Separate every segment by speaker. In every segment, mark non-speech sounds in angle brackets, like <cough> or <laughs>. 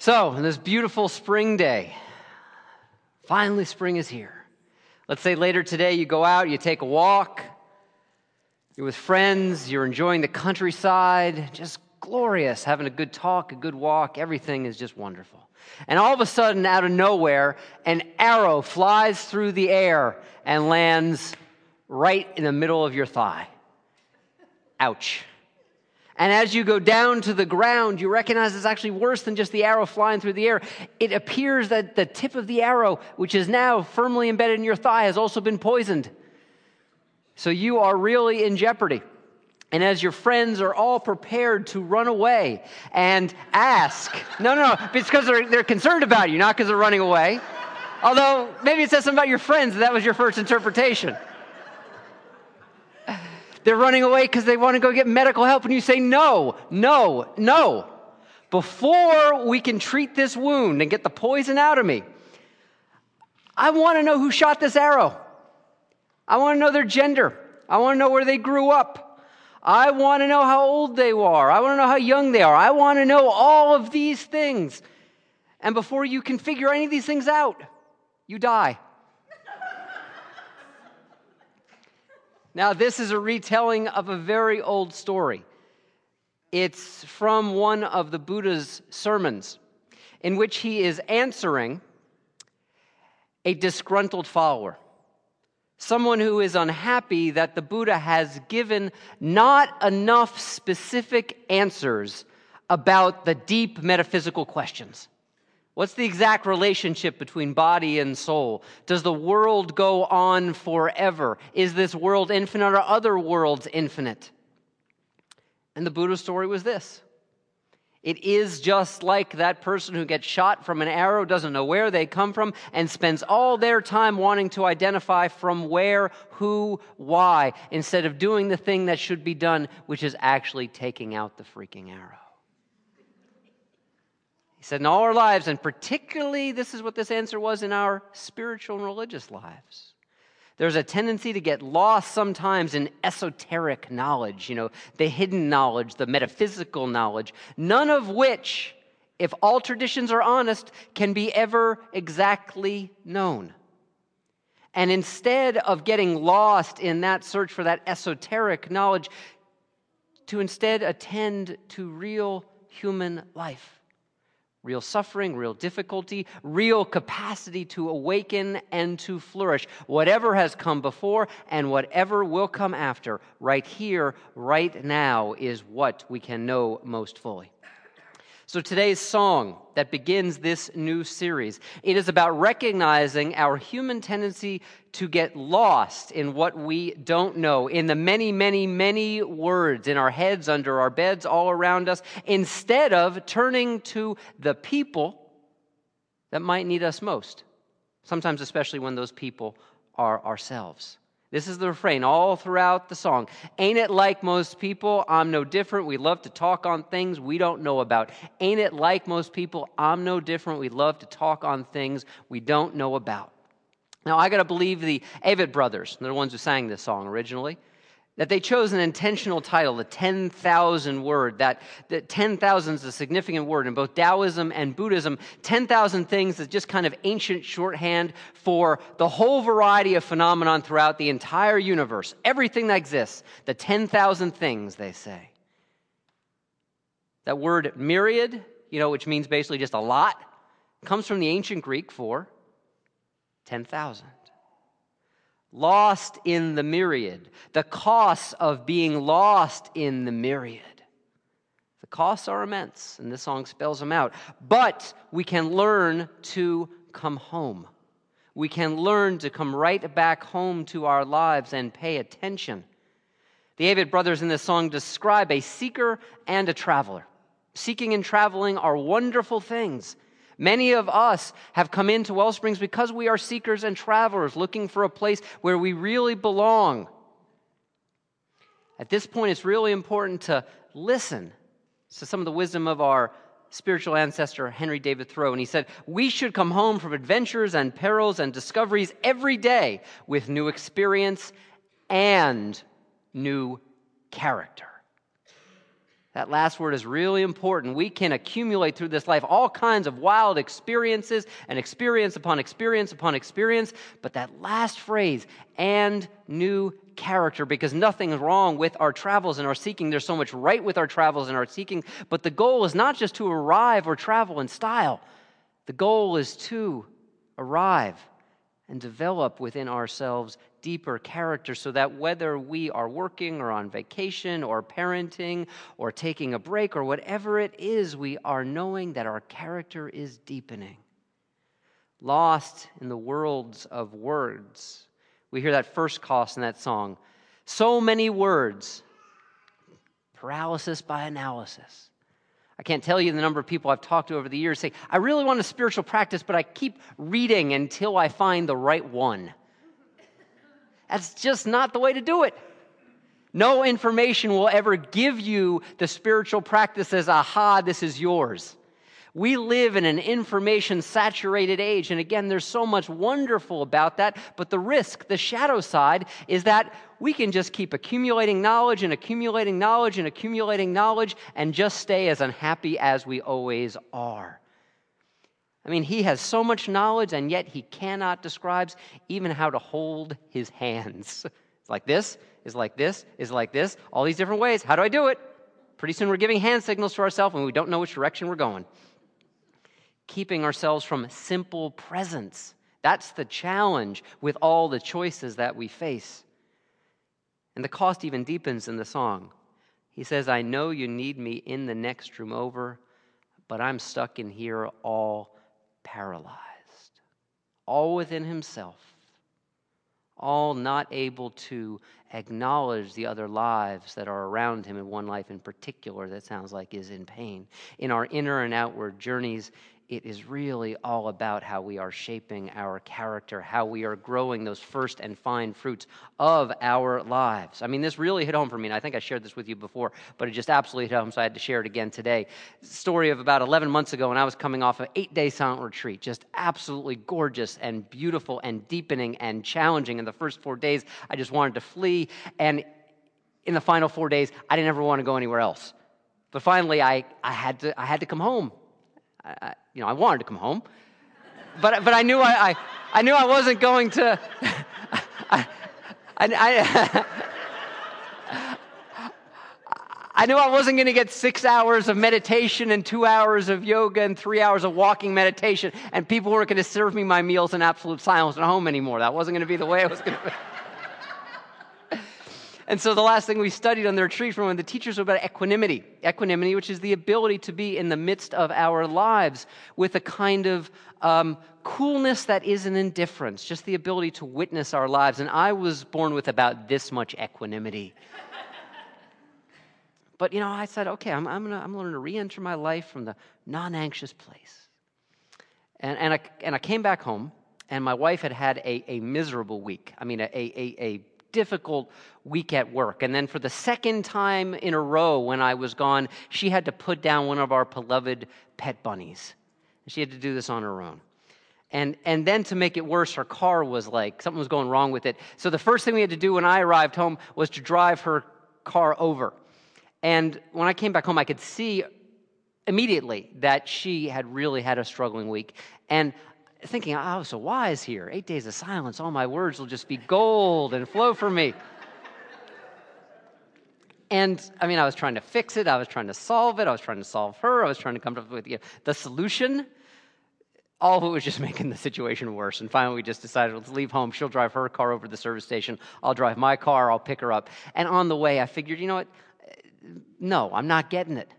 Speaker 1: So, on this beautiful spring day, finally spring is here. Let's say later today you go out, you take a walk, you're with friends, you're enjoying the countryside, just glorious, having a good talk, a good walk, everything is just wonderful. And all of a sudden, out of nowhere, an arrow flies through the air and lands right in the middle of your thigh. Ouch. And as you go down to the ground, you recognize it's actually worse than just the arrow flying through the air. It appears that the tip of the arrow, which is now firmly embedded in your thigh, has also been poisoned. So you are really in jeopardy. And as your friends are all prepared to run away and ask, no, no, no, it's because they're, they're concerned about you, not because they're running away. Although maybe it says something about your friends, that was your first interpretation. They're running away because they want to go get medical help, and you say, No, no, no. Before we can treat this wound and get the poison out of me, I want to know who shot this arrow. I want to know their gender. I want to know where they grew up. I want to know how old they are. I want to know how young they are. I want to know all of these things. And before you can figure any of these things out, you die. Now, this is a retelling of a very old story. It's from one of the Buddha's sermons, in which he is answering a disgruntled follower, someone who is unhappy that the Buddha has given not enough specific answers about the deep metaphysical questions. What's the exact relationship between body and soul? Does the world go on forever? Is this world infinite or other worlds infinite? And the Buddha story was this it is just like that person who gets shot from an arrow, doesn't know where they come from, and spends all their time wanting to identify from where, who, why, instead of doing the thing that should be done, which is actually taking out the freaking arrow. Said, in all our lives, and particularly this is what this answer was in our spiritual and religious lives. There's a tendency to get lost sometimes in esoteric knowledge, you know, the hidden knowledge, the metaphysical knowledge, none of which, if all traditions are honest, can be ever exactly known. And instead of getting lost in that search for that esoteric knowledge, to instead attend to real human life real suffering, real difficulty, real capacity to awaken and to flourish. Whatever has come before and whatever will come after, right here, right now, is what we can know most fully. So today's song that begins this new series, it is about recognizing our human tendency to get lost in what we don't know, in the many, many, many words in our heads, under our beds, all around us, instead of turning to the people that might need us most. Sometimes, especially when those people are ourselves. This is the refrain all throughout the song. Ain't it like most people? I'm no different. We love to talk on things we don't know about. Ain't it like most people? I'm no different. We love to talk on things we don't know about. Now, I got to believe the Avett brothers, they're the ones who sang this song originally that they chose an intentional title, the 10,000 word. That, that 10,000 is a significant word in both Taoism and Buddhism. 10,000 things is just kind of ancient shorthand for the whole variety of phenomenon throughout the entire universe. Everything that exists. The 10,000 things, they say. That word myriad, you know, which means basically just a lot, comes from the ancient Greek for 10,000 lost in the myriad, the costs of being lost in the myriad. The costs are immense, and this song spells them out. But we can learn to come home. We can learn to come right back home to our lives and pay attention. The Avett brothers in this song describe a seeker and a traveler. Seeking and traveling are wonderful things. Many of us have come into Wellsprings because we are seekers and travelers looking for a place where we really belong. At this point, it's really important to listen to some of the wisdom of our spiritual ancestor, Henry David Thoreau. And he said, We should come home from adventures and perils and discoveries every day with new experience and new character. That last word is really important. We can accumulate through this life all kinds of wild experiences and experience upon experience upon experience, but that last phrase, and new character, because nothing is wrong with our travels and our seeking. There's so much right with our travels and our seeking, but the goal is not just to arrive or travel in style, the goal is to arrive and develop within ourselves deeper character so that whether we are working or on vacation or parenting or taking a break or whatever it is, we are knowing that our character is deepening. Lost in the worlds of words. We hear that first cost in that song. So many words, paralysis by analysis. I can't tell you the number of people I've talked to over the years say, I really want a spiritual practice, but I keep reading until I find the right one. That's just not the way to do it. No information will ever give you the spiritual practice aha, this is yours. We live in an information saturated age. And again, there's so much wonderful about that. But the risk, the shadow side, is that we can just keep accumulating knowledge and accumulating knowledge and accumulating knowledge and just stay as unhappy as we always are. I mean, he has so much knowledge, and yet he cannot describe even how to hold his hands. <laughs> It's like this, is like this, is like this, all these different ways. How do I do it? Pretty soon we're giving hand signals to ourselves when we don't know which direction we're going. Keeping ourselves from simple presence. That's the challenge with all the choices that we face. And the cost even deepens in the song. He says, I know you need me in the next room over, but I'm stuck in here all paralyzed, all within himself, all not able to acknowledge the other lives that are around him, and one life in particular that sounds like is in pain. In our inner and outward journeys, it is really all about how we are shaping our character, how we are growing those first and fine fruits of our lives. I mean, this really hit home for me, and I think I shared this with you before, but it just absolutely hit home, so I had to share it again today. Story of about 11 months ago when I was coming off an eight day silent retreat, just absolutely gorgeous and beautiful and deepening and challenging. In the first four days, I just wanted to flee, and in the final four days, I didn't ever want to go anywhere else. But finally, I, I, had, to, I had to come home. I, you know, I wanted to come home, but, but I knew I, I, I knew I wasn't going to. <laughs> I, I, I knew I wasn't going to get six hours of meditation and two hours of yoga and three hours of walking meditation, and people weren't going to serve me my meals in absolute silence at home anymore. That wasn't going to be the way it was going to be. And so the last thing we studied on the retreat from the teachers was about equanimity. Equanimity, which is the ability to be in the midst of our lives with a kind of um, coolness that is an indifference, just the ability to witness our lives. And I was born with about this much equanimity. but, you know, I said, okay, I'm, I'm going to to re enter my life from the non anxious place. And, and, I, and I came back home, and my wife had had a, a miserable week. I mean, a, a, a difficult week at work. And then for the second time in a row when I was gone, she had to put down one of our beloved pet bunnies. She had to do this on her own. And, and then to make it worse, her car was like, something was going wrong with it. So the first thing we had to do when I arrived home was to drive her car over. And when I came back home, I could see immediately that she had really had a struggling week. And thinking, I was so wise here. Eight days of silence, all my words will just be gold and flow for me. And I mean, I was trying to fix it, I was trying to solve it, I was trying to solve her, I was trying to come up with the, the solution. All of it was just <laughs> making the situation worse. And finally, we just decided let's leave home. She'll drive her car over to the service station. I'll drive my car. I'll pick her up. And on the way, I figured, you know what? No, I'm not getting it.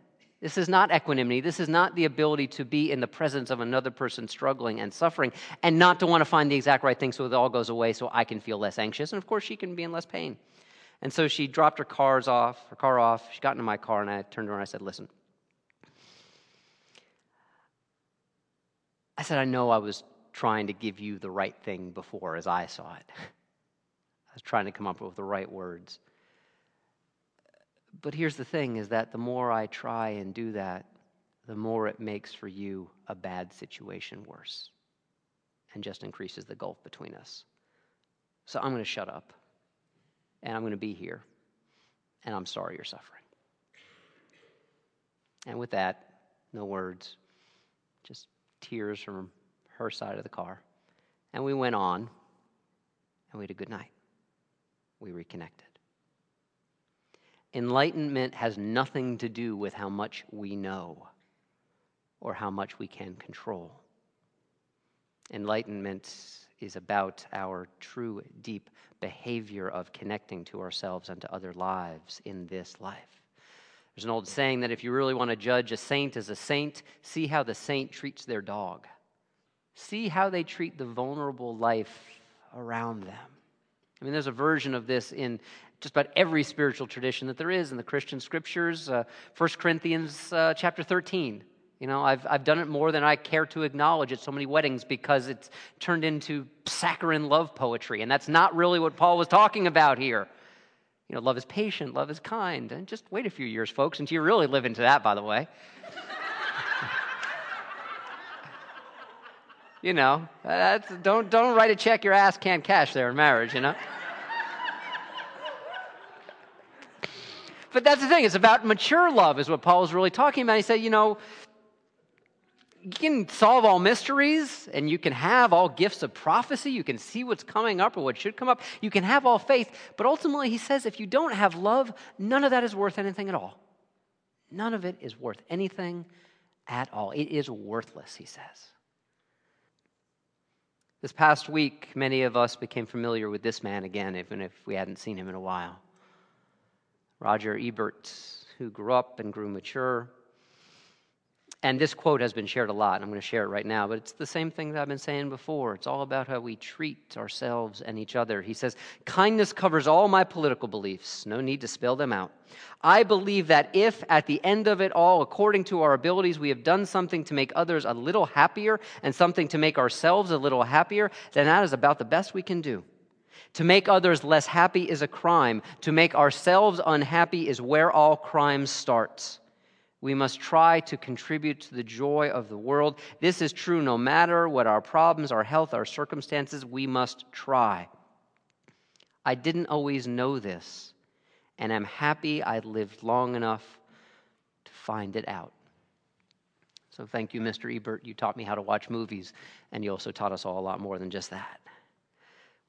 Speaker 1: This is not equanimity. This is not the ability to be in the presence of another person struggling and suffering and not to want to find the exact right thing so it all goes away so I can feel less anxious. And of course, she can be in less pain. And so she dropped her cars off, her car off. She got into my car and I turned to her and I said, Listen. I said, I know I was trying to give you the right thing before as I saw it. <laughs> I was trying to come up with the right words. But here's the thing is that the more I try and do that, the more it makes for you a bad situation worse and just increases the gulf between us. So I'm going to shut up and I'm going to be here and I'm sorry you're suffering. And with that, no words, just tears from her side of the car. And we went on and we had a good night. We reconnected. Enlightenment has nothing to do with how much we know or how much we can control. Enlightenment is about our true, deep behavior of connecting to ourselves and to other lives in this life. There's an old saying that if you really want to judge a saint as a saint, see how the saint treats their dog. See how they treat the vulnerable life around them. I mean, there's a version of this in just about every spiritual tradition that there is in the Christian scriptures. Uh, 1 Corinthians uh, chapter 13. You know, I've, I've done it more than I care to acknowledge at so many weddings because it's turned into saccharine love poetry. And that's not really what Paul was talking about here. You know, love is patient, love is kind. And just wait a few years, folks, until you really live into that, by the way. <laughs> you know, don't, don't write a check your ass can't cash there in marriage, you know? But that's the thing, it's about mature love, is what Paul is really talking about. He said, you know, you can solve all mysteries and you can have all gifts of prophecy. You can see what's coming up or what should come up. You can have all faith. But ultimately, he says if you don't have love, none of that is worth anything at all. None of it is worth anything at all. It is worthless, he says. This past week, many of us became familiar with this man again, even if we hadn't seen him in a while. Roger Ebert, who grew up and grew mature and this quote has been shared a lot. I'm going to share it right now, but it's the same thing that I've been saying before. It's all about how we treat ourselves and each other. He says, Kindness covers all my political beliefs. No need to spell them out. I believe that if, at the end of it all, according to our abilities, we have done something to make others a little happier and something to make ourselves a little happier, then that is about the best we can do. To make others less happy is a crime. To make ourselves unhappy is where all crime starts. We must try to contribute to the joy of the world. This is true no matter what our problems, our health, our circumstances, we must try. I didn't always know this, and I'm happy I lived long enough to find it out. So thank you, Mr. Ebert. You taught me how to watch movies, and you also taught us all a lot more than just that.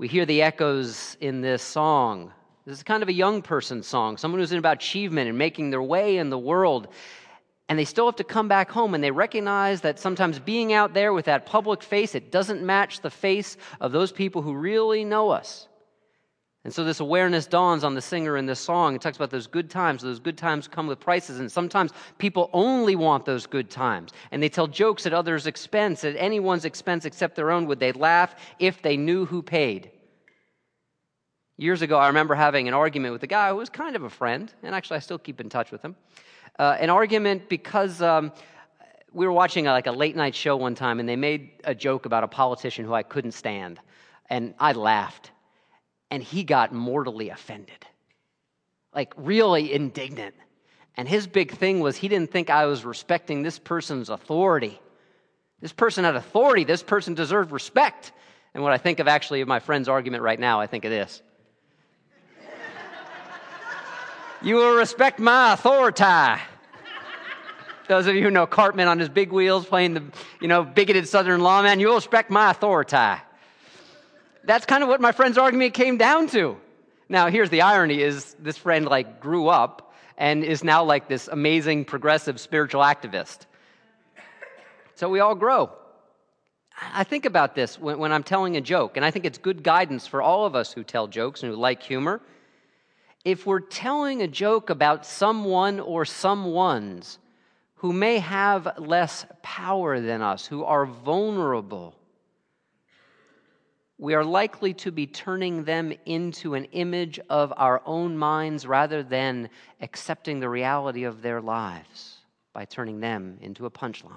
Speaker 1: We hear the echoes in this song. This is kind of a young person's song, someone who's in about achievement and making their way in the world and they still have to come back home and they recognize that sometimes being out there with that public face it doesn't match the face of those people who really know us and so this awareness dawns on the singer in this song. It talks about those good times. Those good times come with prices. And sometimes people only want those good times. And they tell jokes at others expense at anyone's expense except their own. Would they laugh if they knew who paid? Years ago i remember having an argument with a guy who was kind of a friend. And actually i still keep in touch with him. Uh, an argument because um, we were watching a, like a late night show one time. And they made a joke about a politician who I couldn't stand. And I laughed. And he got mortally offended, like really indignant. And his big thing was he didn't think I was respecting this person's authority. This person had authority. This person deserved respect. And what I think of actually of my friend's argument right now, I think of this. <laughs> you will respect my authority. Those of you who know Cartman on his big wheels playing the, you know, bigoted Southern lawman, you'll respect my authority. That's kind of what my friend's argument came down to. Now, here's the irony is this friend like grew up and is now like this amazing progressive spiritual activist. So we all grow. I think about this when, when, I'm telling a joke, and I think it's good guidance for all of us who tell jokes and who like humor. If we're telling a joke about someone or someone's who may have less power than us, who are vulnerable, we are likely to be turning them into an image of our own minds rather than accepting the reality of their lives by turning them into a punchline.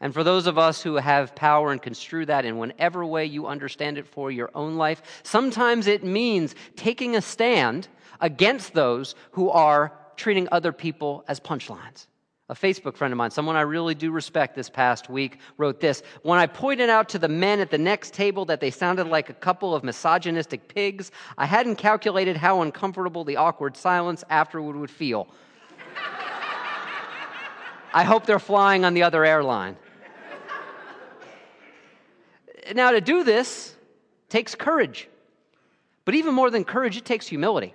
Speaker 1: And for those of us who have power and construe that in whatever way you understand it for your own life, sometimes it means taking a stand against those who are treating other people as punchlines. A Facebook friend of mine, someone I really do respect this past week, wrote this When I pointed out to the men at the next table that they sounded like a couple of misogynistic pigs, I hadn't calculated how uncomfortable the awkward silence afterward would feel. I hope they're flying on the other airline. now, to do this takes courage. But even more than courage, it takes humility.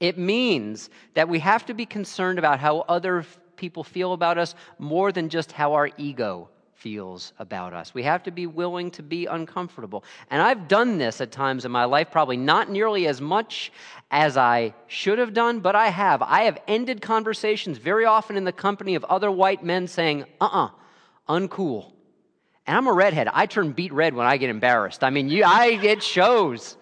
Speaker 1: It means that we have to be concerned about how other people feel about us more than just how our ego feels about us. We have to be willing to be uncomfortable. And I've done this at times in my life, probably not nearly as much as I should have done, but I have. I have ended conversations very often in the company of other white men saying, uh uh-uh, uh, uncool. And I'm a redhead. I turn beet red when I get embarrassed. I mean, you, I, it shows.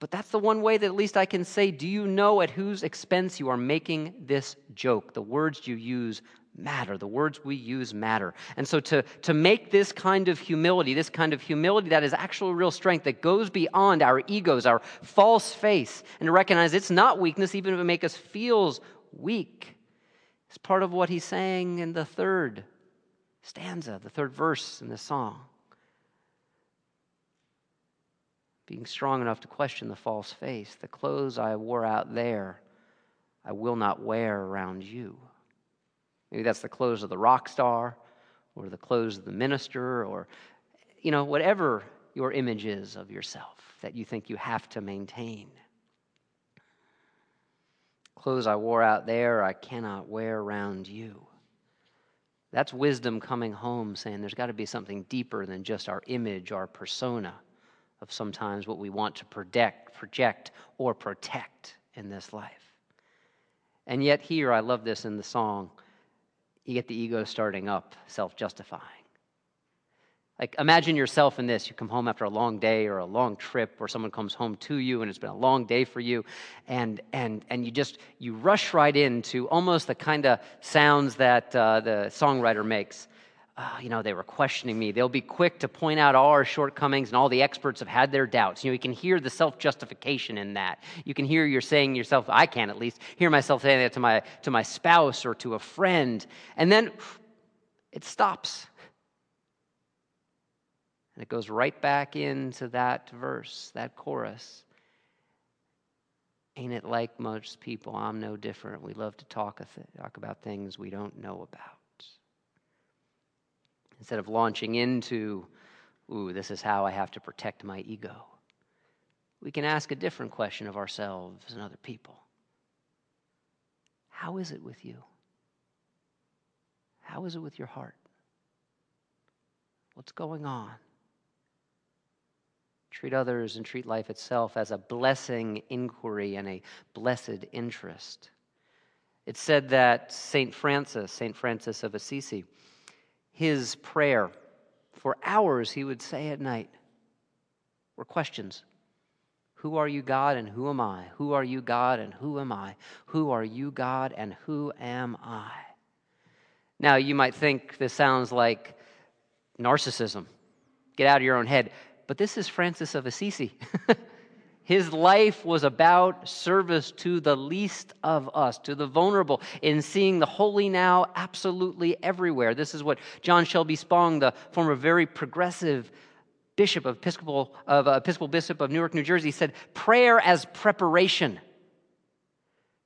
Speaker 1: But that's the one way that at least I can say, do you know at whose expense you are making this joke? The words you use matter. The words we use matter. And so to, to make this kind of humility, this kind of humility that is actual real strength that goes beyond our egos, our false face, and to recognize it's not weakness, even if it makes us feel weak, is part of what he's saying in the third stanza, the third verse in the song being strong enough to question the false face. The clothes I wore out there, I will not wear around you. Maybe that's the clothes of the rock star or the clothes of the minister or, you know, whatever your image is of yourself that you think you have to maintain. Clothes I wore out there, I cannot wear around you. That's wisdom coming home saying there's got to be something deeper than just our image, our persona of sometimes what we want to project, project or protect in this life. And yet, here, I love this in the song, you get the ego starting up, self justifying. Like, imagine yourself in this. You come home after a long day or a long trip, or someone comes home to you and it's been a long day for you, and, and, and you just, you rush right into almost the kind of sounds that uh, the songwriter makes uh, you know, they were questioning me. They'll be quick to point out all our shortcomings, and all the experts have had their doubts. You know, you can hear the self justification in that. You can hear you're saying yourself, I can at least, hear myself saying that to my, to my spouse or to a friend. And then it stops. And it goes right back into that verse, that chorus. Ain't it like most people? I'm no different. We love to talk, talk about things we don't know about. Instead of launching into, ooh, this is how I have to protect my ego, we can ask a different question of ourselves and other people How is it with you? How is it with your heart? What's going on? Treat others and treat life itself as a blessing inquiry and a blessed interest. It's said that St. Francis, St. Francis of Assisi, his prayer for hours he would say at night were questions Who are you, God, and who am I? Who are you, God, and who am I? Who are you, God, and who am I? Now, you might think this sounds like narcissism. Get out of your own head. But this is Francis of Assisi. <laughs> His life was about service to the least of us, to the vulnerable, in seeing the holy now absolutely everywhere. This is what John Shelby Spong, the former very progressive bishop of Episcopal, of uh, Episcopal Bishop of Newark, New Jersey, said prayer as preparation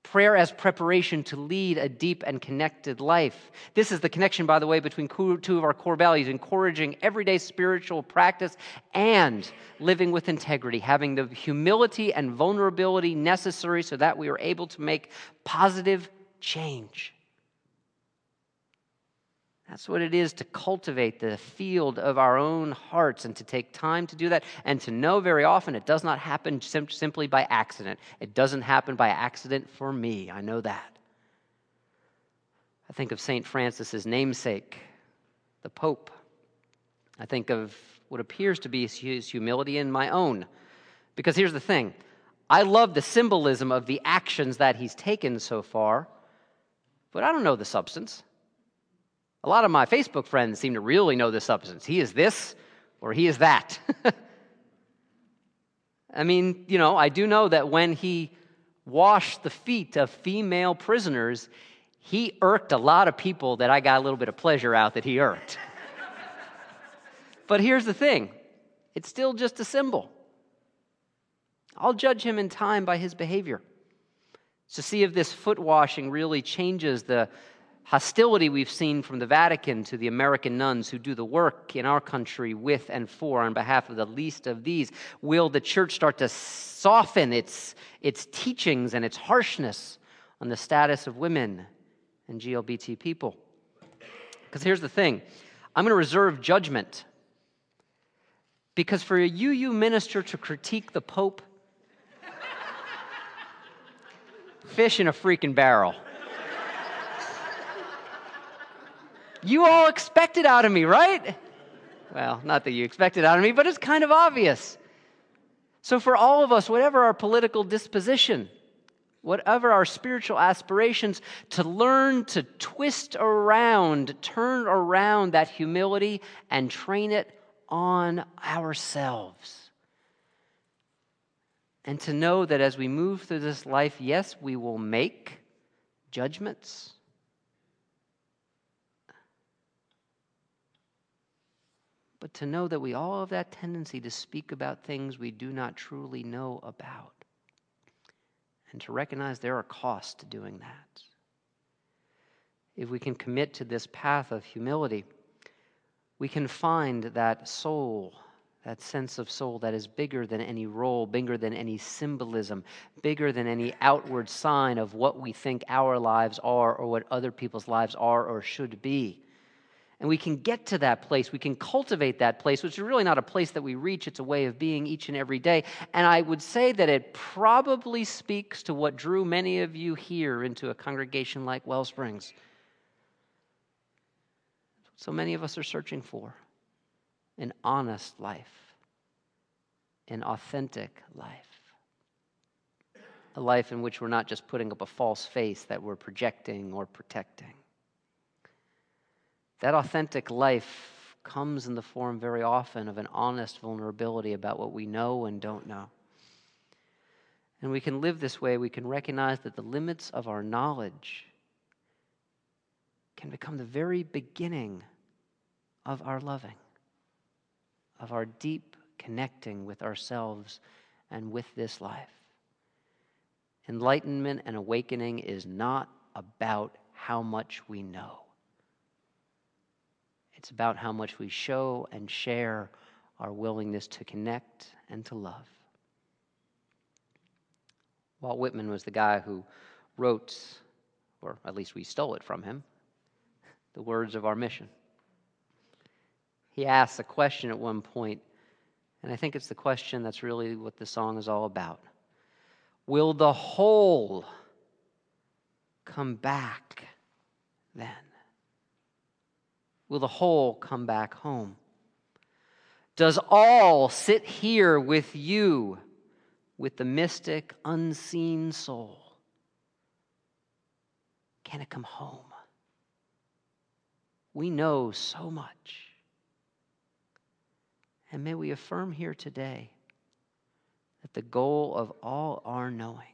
Speaker 1: prayer as preparation to lead a deep and connected life. This is the connection, by the way, between two of our core values encouraging everyday spiritual practice and living with integrity, having the humility and vulnerability necessary so that we are able to make positive change. That's what it is to cultivate the field of our own hearts and to take time to do that and to know very often it does not happen sim- simply by accident. It doesn't happen by accident for me. I know that. I think of St. Francis's namesake, the Pope. I think of what appears to be his humility in my own. Because here's the thing I love the symbolism of the actions that he's taken so far, but I don't know the substance. A lot of my Facebook friends seem to really know this substance. He is this or he is that. <laughs> I mean, you know, I do know that when he washed the feet of female prisoners, he irked a lot of people that I got a little bit of pleasure out that he irked. <laughs> but here's the thing it's still just a symbol. I'll judge him in time by his behavior. to see if this foot washing really changes the hostility we've seen from the Vatican to the American nuns who do the work in our country with and for on behalf of the least of these. Will the church start to soften its, its teachings and its harshness on the status of women and GLBT people? Because here's the thing I'm going to reserve judgment. Because for a UU minister to critique the Pope, <laughs> fish in a freaking barrel. You all expect it out of me, right? Well, not that you expect it out of me, but it's kind of obvious. So, for all of us, whatever our political disposition, whatever our spiritual aspirations, to learn to twist around, turn around that humility and train it on ourselves. And to know that as we move through this life, yes, we will make judgments. But to know that we all have that tendency to speak about things we do not truly know about. And to recognize there are costs to doing that. If we can commit to this path of humility, we can find that soul, that sense of soul that is bigger than any role, bigger than any symbolism, bigger than any outward sign of what we think our lives are or what other people's lives are or should be. And we can get to that place. We can cultivate that place, which is really not a place that we reach. It's a way of being each and every day. And I would say that it probably speaks to what drew many of you here into a congregation like Wellsprings so many of us are searching for an honest life, an authentic life, a life in which we're not just putting up a false face that we're projecting or protecting. That authentic life comes in the form very often of an honest vulnerability about what we know and don't know. And we can live this way, we can recognize that the limits of our knowledge can become the very beginning of our loving, of our deep connecting with ourselves and with this life. Enlightenment and awakening is not about how much we know. It's about how much we show and share our willingness to connect and to love. Walt Whitman was the guy who wrote, or at least we stole it from him, the words of our mission he asks a question at one point, and I think it's the question that's really what the song is all about. Will the whole come back then? Will the whole come back home? Does all sit here with you, with the mystic, unseen soul? Can it come home? We know so much. And may we affirm here today that the goal of all our knowing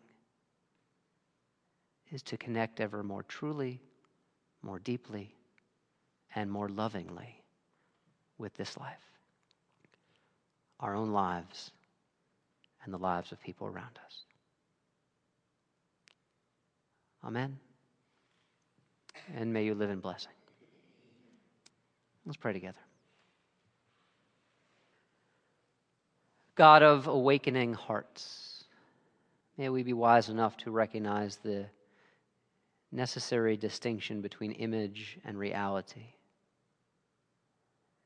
Speaker 1: is to connect ever more truly, more deeply, and more lovingly with this life, our own lives, and the lives of people around us. Amen. And may you live in blessing. Let's pray together. God of awakening hearts, may we be wise enough to recognize the necessary distinction between image and reality.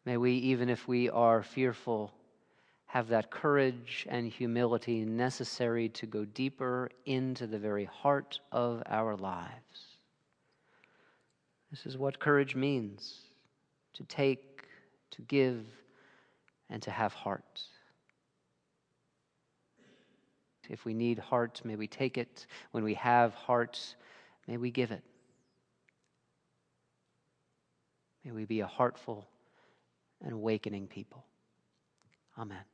Speaker 1: May we, even if we are fearful, have that courage and humility necessary to go deeper into the very heart of our lives. This is what courage means to take, to give, and to have heart. If we need heart, may we take it. When we have heart, may we give it. May we be a heartful and awakening people. Amen.